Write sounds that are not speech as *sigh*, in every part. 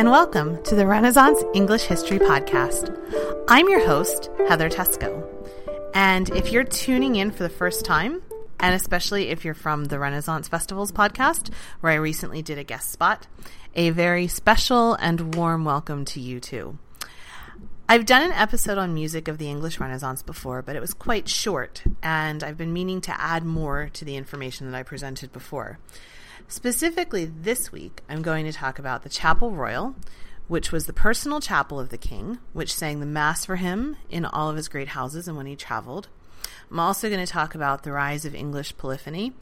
and welcome to the Renaissance English History Podcast. I'm your host, Heather Teysko. And if you're tuning in for the first time, and especially if you're from the Renaissance Festivals podcast, where I recently did a guest spot, a very special and warm welcome to you too. I've done an episode on music of the English Renaissance before, but it was quite short, and I've been meaning to add more to the information that I presented before. Specifically, this week, I'm going to talk about the Chapel Royal, which was the personal chapel of the king, which sang the Mass for him in all of his great houses and when he traveled. I'm also going to talk about the rise of English polyphony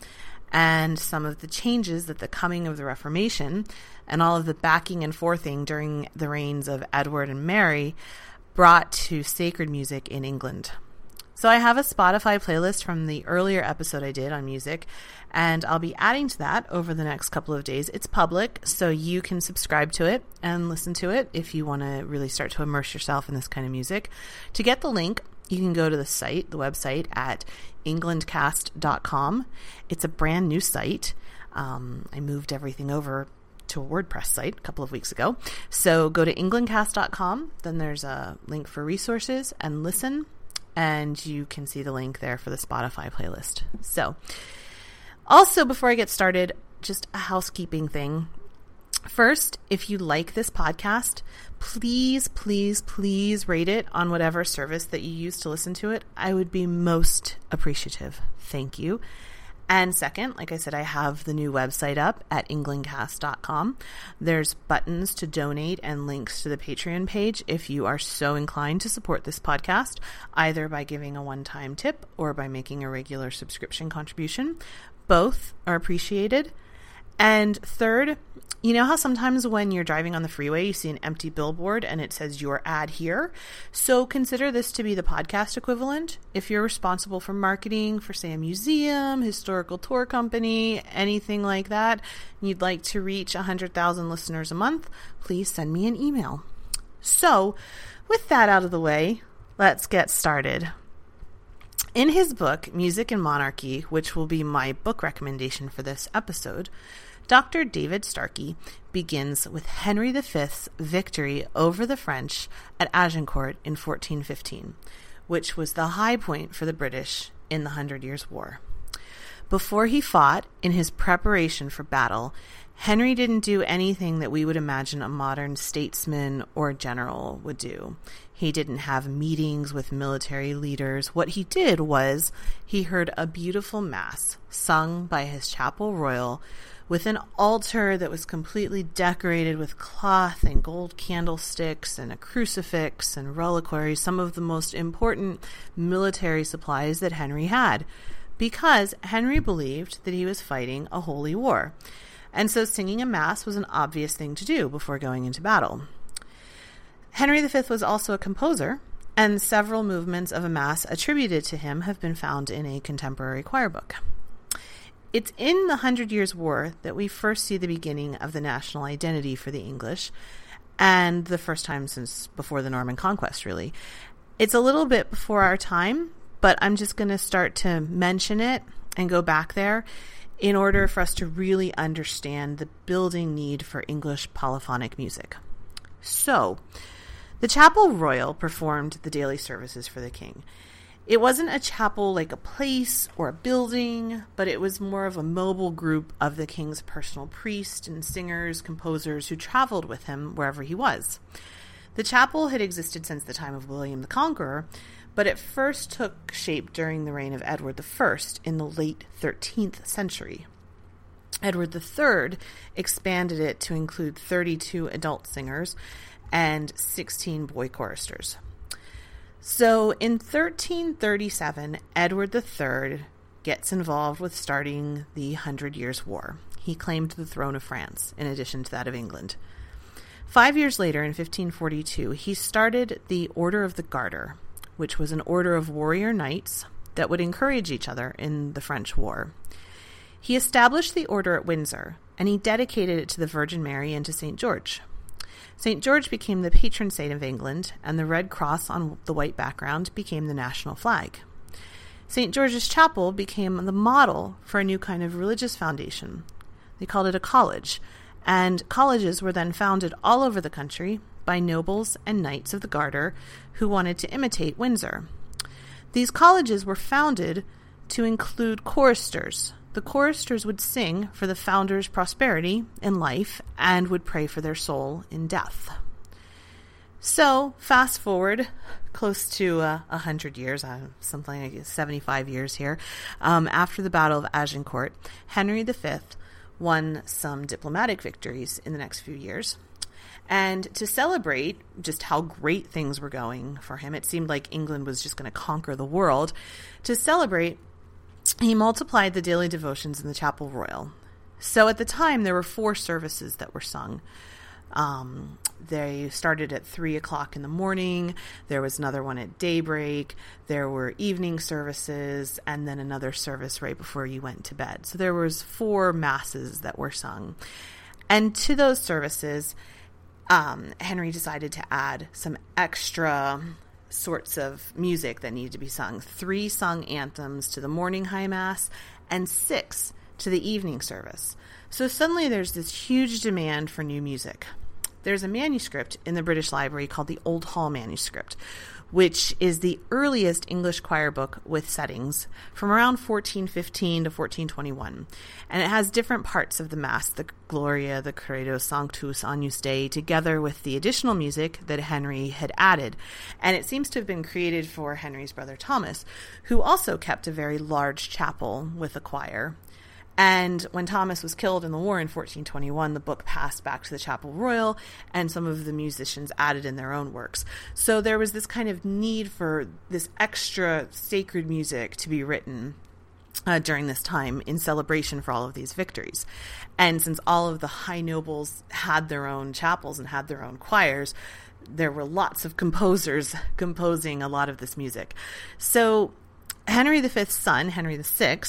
and some of the changes that the coming of the Reformation and all of the backing and forthing during the reigns of Edward and Mary brought to sacred music in England. So I have a Spotify playlist from the earlier episode I did on music, and I'll be adding to that over the next couple of days. It's public, so you can subscribe to it and listen to it if you want to really start to immerse yourself in this kind of music. To get the link, you can go to the site, the website at englandcast.com. It's a brand new site. Um, I moved everything over to a WordPress site a couple of weeks ago. So go to englandcast.com, then there's a link for resources and listen and you can see the link there for the Spotify playlist. So, also before I get started, just a housekeeping thing. First, if you like this podcast, please, please, please rate it on whatever service that you use to listen to it. I would be most appreciative. Thank you. And second, like I said, I have the new website up at englandcast.com. There's buttons to donate and links to the Patreon page if you are so inclined to support this podcast, either by giving a one time tip or by making a regular subscription contribution. Both are appreciated. And third, you know how sometimes when you're driving on the freeway, you see an empty billboard and it says your ad here? So consider this to be the podcast equivalent. If you're responsible for marketing for, say, a museum, historical tour company, anything like that, and you'd like to reach 100,000 listeners a month, please send me an email. So, with that out of the way, let's get started. In his book, Music and Monarchy, which will be my book recommendation for this episode, Dr. David Starkey begins with Henry V's victory over the French at Agincourt in 1415, which was the high point for the British in the Hundred Years' War. Before he fought, in his preparation for battle, Henry didn't do anything that we would imagine a modern statesman or general would do. He didn't have meetings with military leaders. What he did was he heard a beautiful mass sung by his chapel royal with an altar that was completely decorated with cloth and gold candlesticks and a crucifix and reliquaries, some of the most important military supplies that Henry had, because Henry believed that he was fighting a holy war. And so singing a mass was an obvious thing to do before going into battle. Henry V was also a composer, and several movements of a mass attributed to him have been found in a contemporary choir book. It's in the Hundred Years' War that we first see the beginning of the national identity for the English, and the first time since before the Norman conquest, really. It's a little bit before our time, but I'm just going to start to mention it and go back there in order for us to really understand the building need for English polyphonic music. So, the Chapel Royal performed the daily services for the king. It wasn't a chapel like a place or a building, but it was more of a mobile group of the king's personal priests and singers, composers who traveled with him wherever he was. The chapel had existed since the time of William the Conqueror, but it first took shape during the reign of Edward I in the late 13th century. Edward III expanded it to include 32 adult singers and 16 boy choristers. So in 1337, Edward III gets involved with starting the Hundred Years' War. He claimed the throne of France in addition to that of England. Five years later, in 1542, he started the Order of the Garter, which was an order of warrior knights that would encourage each other in the French War. He established the order at Windsor, and he dedicated it to the Virgin Mary and to St. George. St. George became the patron saint of England, and the red cross on the white background became the national flag. St. George's Chapel became the model for a new kind of religious foundation. They called it a college, and colleges were then founded all over the country by nobles and knights of the Garter who wanted to imitate Windsor. These colleges were founded to include choristers. The choristers would sing for the founders' prosperity in life and would pray for their soul in death. So, fast forward close to uh, 100 years, uh, something like 75 years here, um, after the Battle of Agincourt, Henry V won some diplomatic victories in the next few years. And to celebrate just how great things were going for him, it seemed like England was just going to conquer the world. To celebrate, he multiplied the daily devotions in the Chapel Royal. So at the time, there were four services that were sung. Um, they started at three o'clock in the morning. There was another one at daybreak. There were evening services, and then another service right before you went to bed. So there was four masses that were sung. And to those services, um, Henry decided to add some extra sorts of music that needed to be sung three sung anthems to the morning high mass and six to the evening service. So suddenly there's this huge demand for new music. There's a manuscript in the British Library called the Old Hall Manuscript, which is the earliest English choir book with settings from around 1415 to 1421. And it has different parts of the Mass, the Gloria, the Credo, Sanctus, Agnus Dei, together with the additional music that Henry had added. And it seems to have been created for Henry's brother Thomas, who also kept a very large chapel with a choir and when Thomas was killed in the war in 1421, the book passed back to the Chapel Royal, and some of the musicians added in their own works. So there was this kind of need for this extra sacred music to be written uh, during this time in celebration for all of these victories. And since all of the high nobles had their own chapels and had their own choirs, there were lots of composers *laughs* composing a lot of this music. So Henry V's son, Henry VI,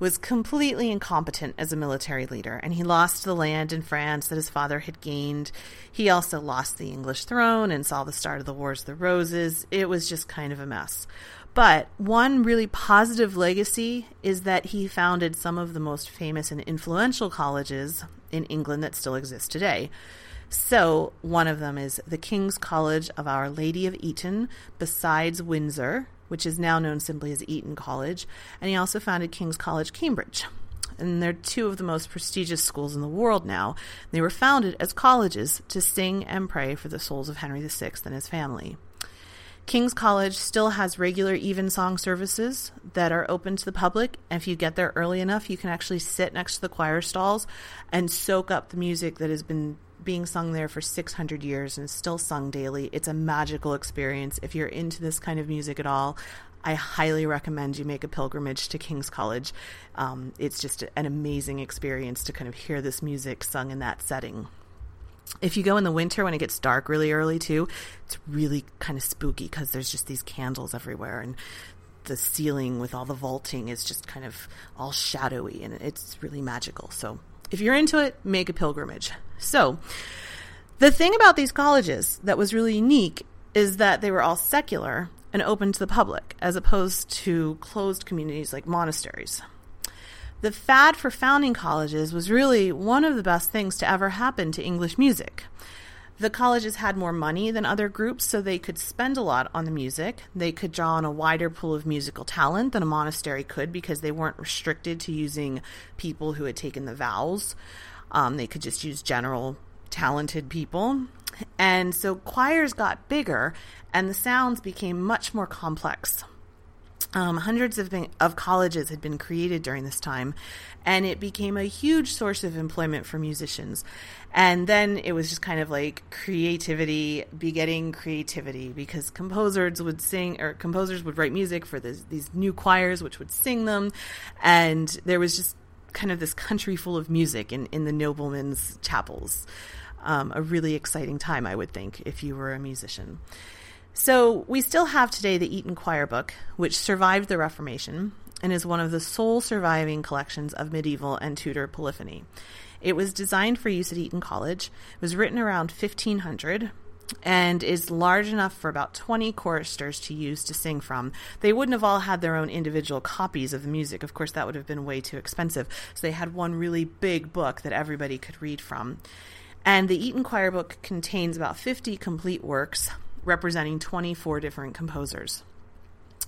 was completely incompetent as a military leader, and he lost the land in France that his father had gained. He also lost the English throne and saw the start of the Wars of the Roses. It was just kind of a mess. But one really positive legacy is that he founded some of the most famous and influential colleges in England that still exist today. So, one of them is the King's College of Our Lady of Eton, besides Windsor, which is now known simply as Eton College, and he also founded King's College, Cambridge. And they're two of the most prestigious schools in the world now. They were founded as colleges to sing and pray for the souls of Henry VI and his family. King's College still has regular evensong services that are open to the public. And if you get there early enough, you can actually sit next to the choir stalls and soak up the music that has been being sung there for 600 years and still sung daily. It's a magical experience. If you're into this kind of music at all, I highly recommend you make a pilgrimage to King's College. Um, it's just an amazing experience to kind of hear this music sung in that setting. If you go in the winter when it gets dark really early too, it's really kind of spooky because there's just these candles everywhere and the ceiling with all the vaulting is just kind of all shadowy and it's really magical. So if you're into it, make a pilgrimage. So, the thing about these colleges that was really unique is that they were all secular and open to the public, as opposed to closed communities like monasteries. The fad for founding colleges was really one of the best things to ever happen to English music. The colleges had more money than other groups, so they could spend a lot on the music. They could draw on a wider pool of musical talent than a monastery could because they weren't restricted to using people who had taken the vows. Um, they could just use general talented people. And so choirs got bigger and the sounds became much more complex. Um, hundreds of, been, of colleges had been created during this time, and it became a huge source of employment for musicians. And then it was just kind of like creativity begetting creativity because composers would sing or composers would write music for this, these new choirs, which would sing them, and there was just kind of this country full of music in, in the noblemen's chapels. Um, a really exciting time, I would think, if you were a musician. So we still have today the Eton Choir Book, which survived the Reformation and is one of the sole surviving collections of medieval and Tudor polyphony. It was designed for use at Eton College. It was written around 1500 and is large enough for about 20 choristers to use to sing from. They wouldn't have all had their own individual copies of the music. Of course, that would have been way too expensive. So they had one really big book that everybody could read from. And the Eton Choir Book contains about 50 complete works representing 24 different composers.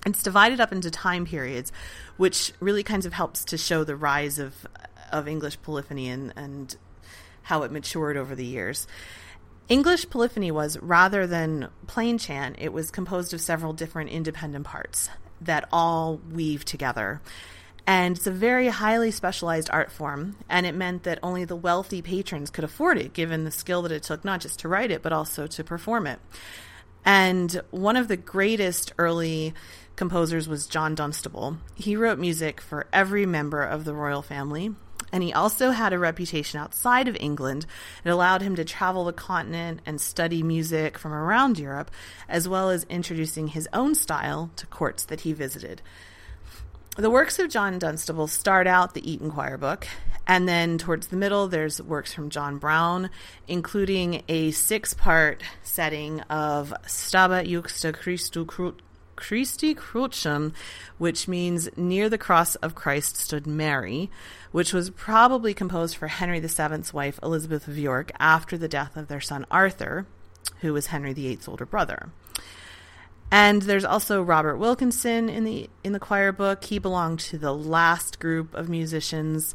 It's divided up into time periods, which really kind of helps to show the rise of of English polyphony and, and how it matured over the years. English polyphony was, rather than plain chant, it was composed of several different independent parts that all weave together. And it's a very highly specialized art form, and it meant that only the wealthy patrons could afford it, given the skill that it took not just to write it, but also to perform it. And one of the greatest early composers was John Dunstable. He wrote music for every member of the royal family, and he also had a reputation outside of England. It allowed him to travel the continent and study music from around Europe, as well as introducing his own style to courts that he visited. The works of John Dunstable start out the Eton Choir book, and then towards the middle, there's works from John Browne, including a six part setting of Stabat Juxta Christu Christi Crucem, which means near the cross of Christ stood Mary, which was probably composed for Henry VII's wife Elizabeth of York after the death of their son Arthur, who was Henry VIII's older brother. And there's also Robert Wilkinson in the in the choir book. He belonged to the last group of musicians.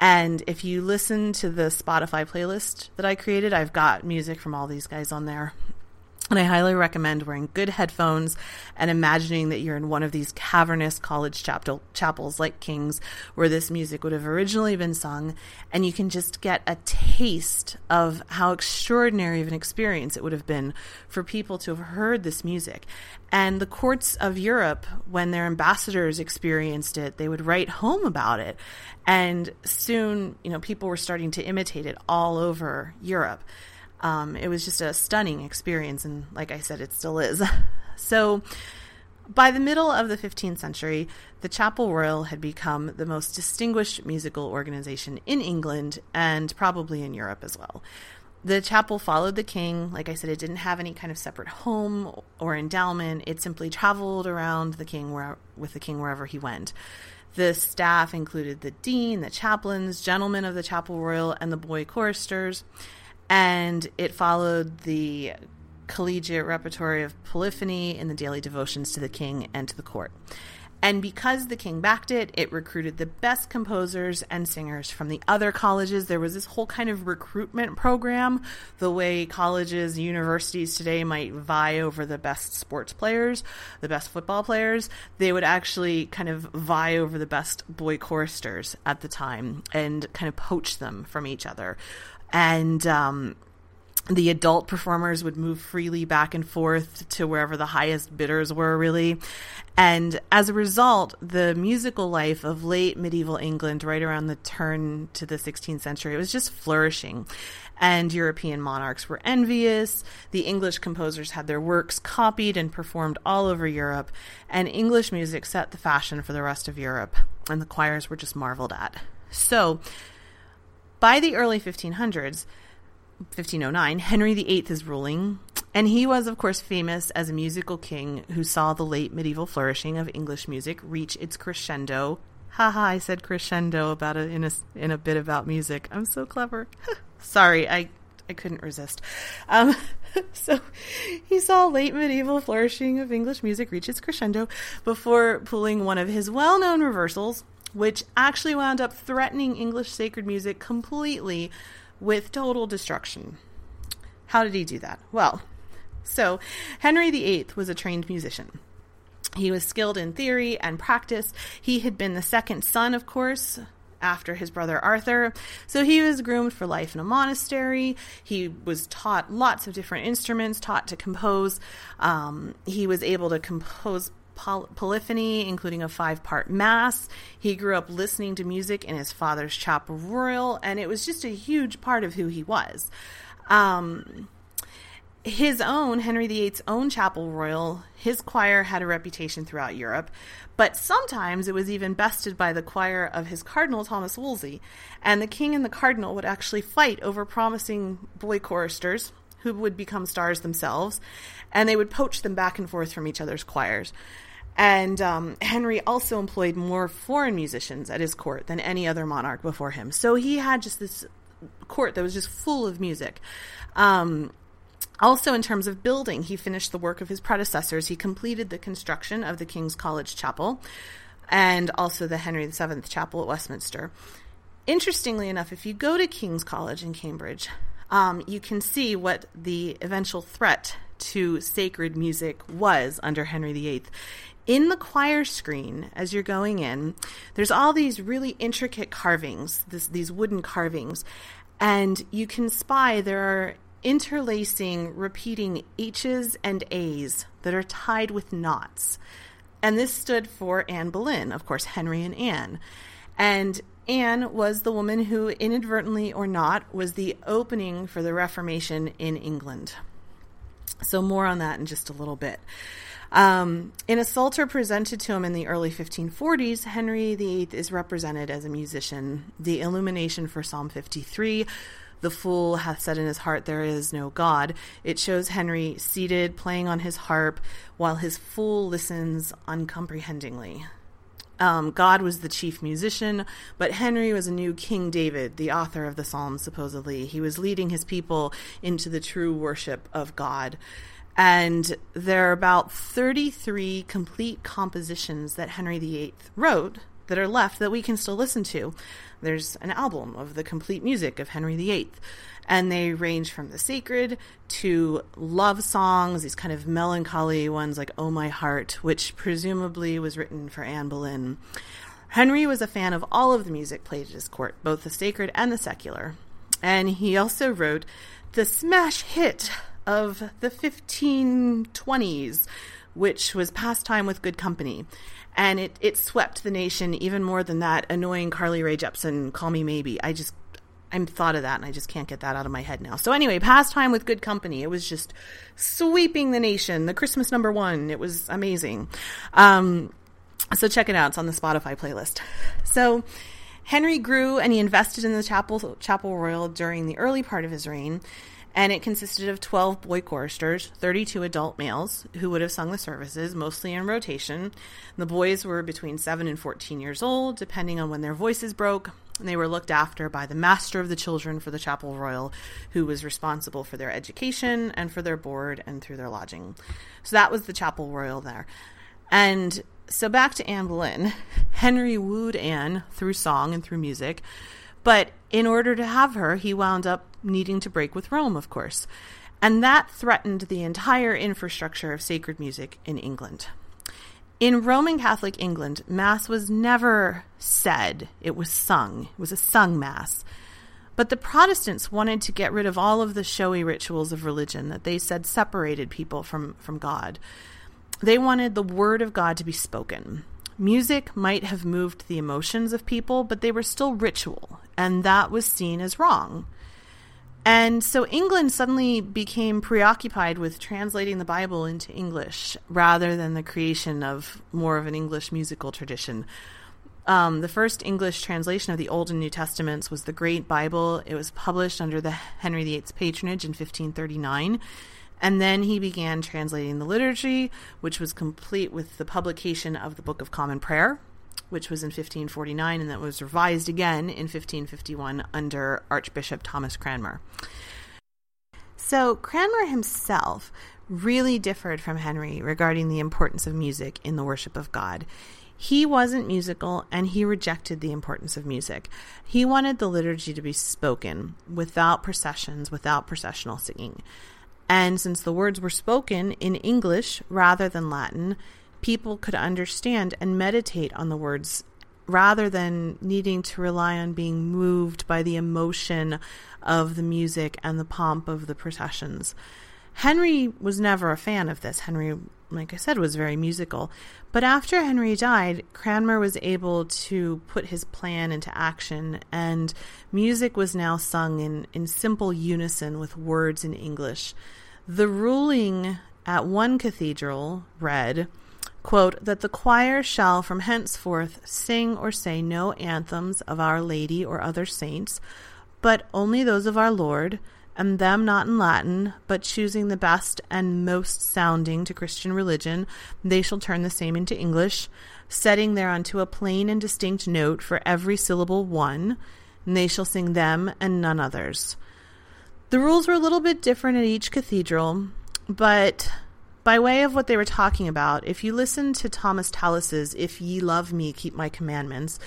And if you listen to the Spotify playlist that I created, I've got music from all these guys on there. And I highly recommend wearing good headphones and imagining that you're in one of these cavernous college chapel, chapels like King's, where this music would have originally been sung, and you can just get a taste of how extraordinary of an experience it would have been for people to have heard this music. And the courts of Europe, when their ambassadors experienced it, they would write home about it. And soon, you know, people were starting to imitate it all over Europe. Um, it was just a stunning experience, and like I said, it still is. *laughs* so, by the middle of the 15th century, the Chapel Royal had become the most distinguished musical organization in England and probably in Europe as well. The chapel followed the king. Like I said, it didn't have any kind of separate home or endowment. It simply traveled around the king where, with the king wherever he went. The staff included the dean, the chaplains, gentlemen of the Chapel Royal, and the boy choristers and it followed the collegiate repertory of polyphony in the daily devotions to the king and to the court. And because the king backed it, it recruited the best composers and singers from the other colleges. There was this whole kind of recruitment program, the way colleges, universities today might vie over the best sports players, the best football players. They would actually kind of vie over the best boy choristers at the time and kind of poach them from each other and um, the adult performers would move freely back and forth to wherever the highest bidders were, really. And as a result, the musical life of late medieval England, right around the turn to the 16th century, it was just flourishing. And European monarchs were envious. The English composers had their works copied and performed all over Europe. And English music set the fashion for the rest of Europe. And the choirs were just marveled at. So, by the early 1500s, 1509, Henry VIII is ruling, and he was, of course, famous as a musical king who saw the late medieval flourishing of English music reach its crescendo. Haha, I said crescendo about it in a in a bit about music. I'm so clever. *laughs* Sorry, I I couldn't resist. Um, *laughs* so he saw late medieval flourishing of English music reach its crescendo before pulling one of his well known reversals, which actually wound up threatening English sacred music completely with total destruction. How did he do that? Well, so Henry VIII was a trained musician. He was skilled in theory and practice. He had been the second son, of course, after his brother Arthur. So he was groomed for life in a monastery. He was taught lots of different instruments, taught to compose. Um, he was able to compose poly- polyphony, including a five part mass. He grew up listening to music in his father's chapel royal, and it was just a huge part of who he was. Um, his own, Henry VIII's own chapel royal, his choir had a reputation throughout Europe, but sometimes it was even bested by the choir of his cardinal, Thomas Wolsey. And the king and the cardinal would actually fight over promising boy choristers who would become stars themselves, and they would poach them back and forth from each other's choirs. And um, Henry also employed more foreign musicians at his court than any other monarch before him. So he had just this court that was just full of music. Um, also, in terms of building, he finished the work of his predecessors. He completed the construction of the King's College Chapel and also the Henry VII Chapel at Westminster. Interestingly enough, if you go to King's College in Cambridge, um, you can see what the eventual threat to sacred music was under Henry VIII. In the choir screen, as you're going in, there's all these really intricate carvings, this, these wooden carvings, and you can spy there are interlacing, repeating H's and A's that are tied with knots. And this stood for Anne Boleyn, of course, Henry and Anne. And Anne was the woman who, inadvertently or not, was the opening for the Reformation in England. So, more on that in just a little bit. Um, in a psalter presented to him in the early 1540s, Henry VIII is represented as a musician. The illumination for Psalm 53 the fool hath said in his heart, There is no God. It shows Henry seated, playing on his harp, while his fool listens uncomprehendingly. Um, God was the chief musician, but Henry was a new King David, the author of the Psalms, supposedly. He was leading his people into the true worship of God. And there are about 33 complete compositions that Henry VIII wrote that are left that we can still listen to. There's an album of the complete music of Henry VIII, and they range from the sacred to love songs, these kind of melancholy ones like Oh My Heart, which presumably was written for Anne Boleyn. Henry was a fan of all of the music played at his court, both the sacred and the secular. And he also wrote the smash hit of the 1520s, which was Pastime with Good Company and it it swept the nation even more than that annoying Carly Rae Jepsen "Call Me Maybe." I just I'm thought of that and I just can't get that out of my head now. So anyway, pastime with good company. It was just sweeping the nation. The Christmas number one. It was amazing. Um, so check it out. It's on the Spotify playlist. So Henry grew and he invested in the chapel chapel royal during the early part of his reign and it consisted of 12 boy choristers, 32 adult males who would have sung the services, mostly in rotation. The boys were between 7 and 14 years old, depending on when their voices broke, and they were looked after by the master of the children for the Chapel Royal, who was responsible for their education and for their board and through their lodging. So that was the Chapel Royal there. And so back to Anne Boleyn. *laughs* Henry wooed Anne through song and through music, but in order to have her, he wound up needing to break with Rome, of course. And that threatened the entire infrastructure of sacred music in England. In Roman Catholic England, Mass was never said, it was sung. It was a sung Mass. But the Protestants wanted to get rid of all of the showy rituals of religion that they said separated people from, from God. They wanted the Word of God to be spoken. Music might have moved the emotions of people, but they were still ritual, and that was seen as wrong. And so England suddenly became preoccupied with translating the Bible into English rather than the creation of more of an English musical tradition. Um, the first English translation of the Old and New Testaments was the Great Bible. It was published under the Henry VIII's patronage in 1539. And then he began translating the liturgy, which was complete with the publication of the Book of Common Prayer, which was in 1549 and that was revised again in 1551 under Archbishop Thomas Cranmer. So Cranmer himself really differed from Henry regarding the importance of music in the worship of God. He wasn't musical and he rejected the importance of music. He wanted the liturgy to be spoken without processions, without processional singing. And since the words were spoken in English rather than Latin, people could understand and meditate on the words rather than needing to rely on being moved by the emotion of the music and the pomp of the processions. Henry was never a fan of this. Henry, like I said, was very musical. But after Henry died, Cranmer was able to put his plan into action, and music was now sung in, in simple unison with words in English. The ruling at one cathedral read, quote, that the choir shall from henceforth sing or say no anthems of Our Lady or other saints, but only those of our Lord, and them not in Latin, but choosing the best and most sounding to Christian religion, they shall turn the same into English, setting thereunto a plain and distinct note for every syllable one, and they shall sing them and none others. The rules were a little bit different at each cathedral, but by way of what they were talking about, if you listen to Thomas Tallis's "If Ye Love Me, Keep My Commandments,"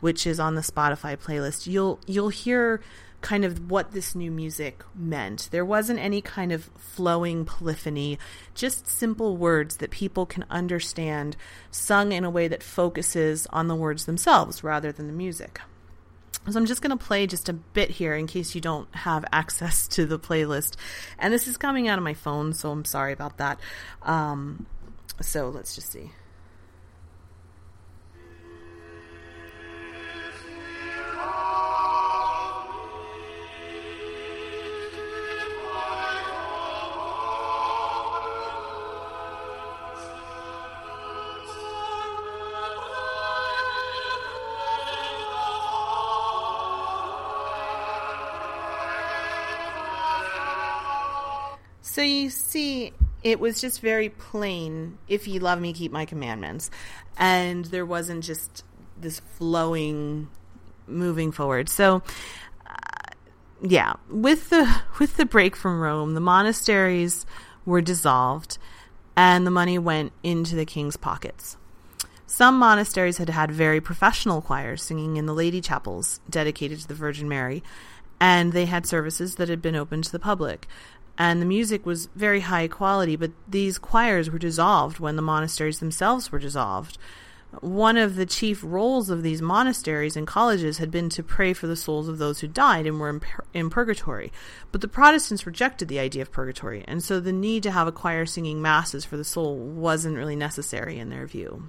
which is on the Spotify playlist, you'll you'll hear kind of what this new music meant. There wasn't any kind of flowing polyphony, just simple words that people can understand, sung in a way that focuses on the words themselves rather than the music. So I'm just going to play just a bit here in case you don't have *laughs* access to the playlist. And this is coming out of my phone, so I'm sorry about that. Um, so let's just see. So you see, it was just very plain. If you love me, keep my commandments, and there wasn't just this flowing, moving forward. So, uh, yeah, with the *laughs* with the break from Rome, the monasteries were dissolved, and the money went into the king's pockets. Some monasteries had had very professional choirs singing in the lady chapels dedicated to the Virgin Mary, and they had services that had been open to the public and the music was very high quality, but these choirs were dissolved when the monasteries themselves were dissolved. One of the chief roles of these monasteries and colleges had been to pray for the souls of those who died and were in, pur- in purgatory. But the Protestants rejected the idea of purgatory, and so the need to have a choir singing masses for the soul wasn't really necessary in their view.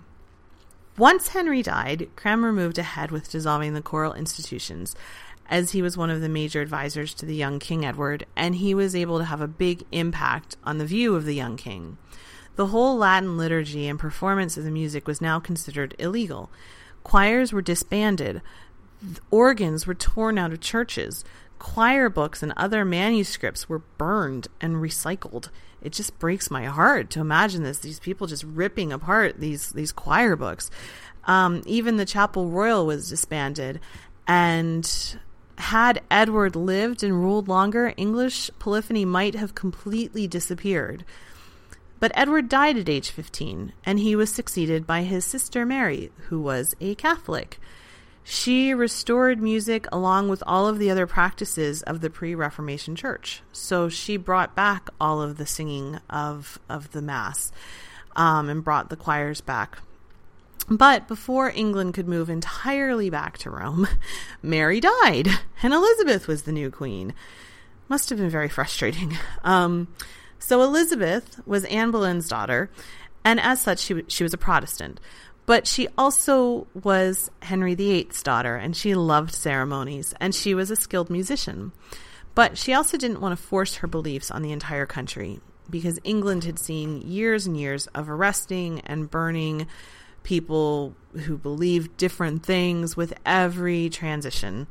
Once Henry died, Cranmer moved ahead with dissolving the choral institutions, as he was one of the major advisors to the young King Edward, and he was able to have a big impact on the view of the young king. The whole Latin liturgy and performance of the music was now considered illegal. Choirs were disbanded, organs were torn out of churches, choir books and other manuscripts were burned and recycled. It just breaks my heart to imagine this. These people just ripping apart these these choir books. Um, even the Chapel Royal was disbanded, and had Edward lived and ruled longer, English polyphony might have completely disappeared. But Edward died at age 15, and he was succeeded by his sister Mary, who was a Catholic. She restored music along with all of the other practices of the pre Reformation church. So she brought back all of the singing of, of the Mass um, and brought the choirs back. But before England could move entirely back to Rome, *laughs* Mary died, and Elizabeth was the new queen. Must have been very frustrating. Um, so Elizabeth was Anne Boleyn's daughter, and as such, she, she was a Protestant. But she also was Henry VIII's daughter, and she loved ceremonies, and she was a skilled musician. But she also didn't want to force her beliefs on the entire country, because England had seen years and years of arresting and burning people who believe different things with every transition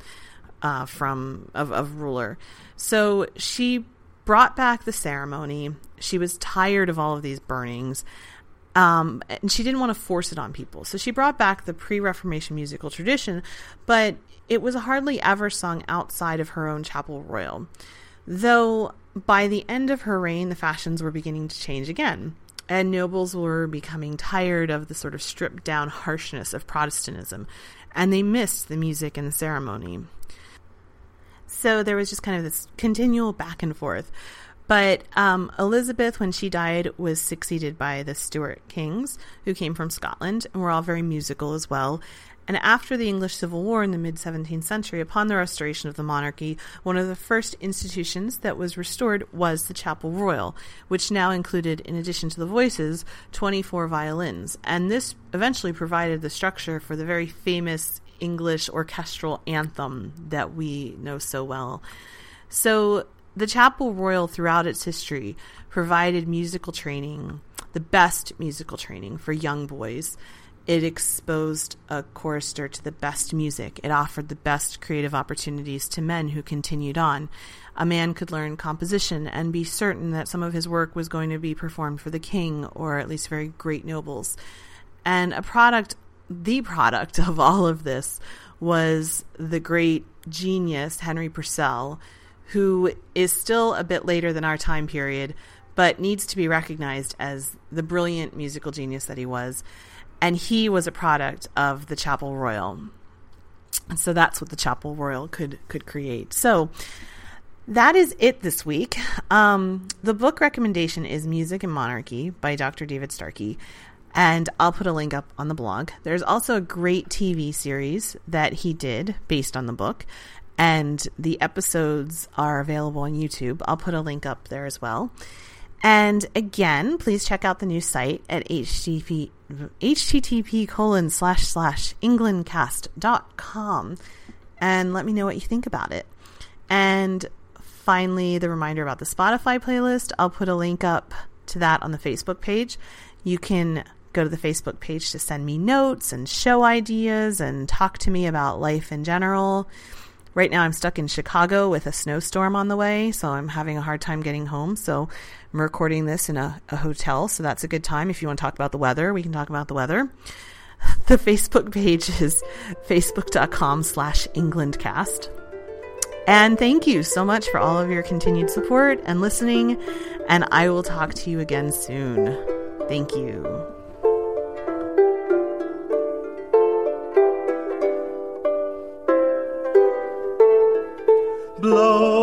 uh, from of, of ruler. So she brought back the ceremony. She was tired of all of these burnings. Um, and she didn't want to force it on people. So she brought back the pre Reformation musical tradition, but it was hardly ever sung outside of her own chapel royal. Though by the end of her reign, the fashions were beginning to change again, and nobles were becoming tired of the sort of stripped down harshness of Protestantism, and they missed the music and the ceremony. So there was just kind of this continual back and forth. But um, Elizabeth, when she died, was succeeded by the Stuart kings, who came from Scotland and were all very musical as well. And after the English Civil War in the mid 17th century, upon the restoration of the monarchy, one of the first institutions that was restored was the Chapel Royal, which now included, in addition to the voices, 24 violins. And this eventually provided the structure for the very famous English orchestral anthem that we know so well. So, the Chapel Royal, throughout its history, provided musical training, the best musical training for young boys it exposed a chorister to the best music. It offered the best creative opportunities to men who continued on. A man could learn composition and be certain that some of his work was going to be performed for the king or at least very great nobles. And a product, the product *laughs* of all of this, was the great genius Henry Purcell, who is still a bit later than our time period, but needs to be recognized as the brilliant musical genius that he was and he was a product of the Chapel Royal. And so that's what the Chapel Royal could could create. So that is it this week. Um, the book recommendation is Music and Monarchy by Dr. David Starkey, and I'll put a link up on the blog. There's also a great TV series that he did based on the book, and the episodes are available on YouTube. I'll put a link up there as well. And again, please check out the new site at http, http colon slash slash englandcast.com and let me know what you think about it. And finally, the reminder about the Spotify playlist. I'll put a link up to that on the Facebook page. You can go to the Facebook page to send me notes and show ideas and talk to me about life in general. Right now, I'm stuck in Chicago with a snowstorm on the way, so I'm having a hard time getting home. So I'm recording this in a, a hotel, so that's a good time. If you want to talk about the weather, we can talk about the weather. *laughs* The Facebook page is facebook.com slash englandcast. And thank you so much for all of your continued support and listening, and I will talk to you again soon. Thank you. Blow,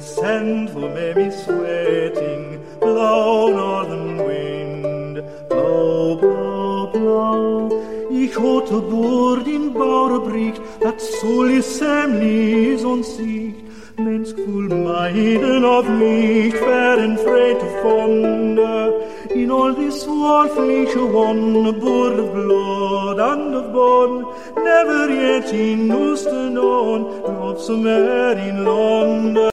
send for me sweating. Blow, northern wind, blow, blow, blow. Ich hatte Bord in Bauerbricht, dat semlis und siegt. Mens gevoel meiden of nicht, fern freit von der in all this war fleische one, a board of blood and of bone, never yet in on, of some air in London.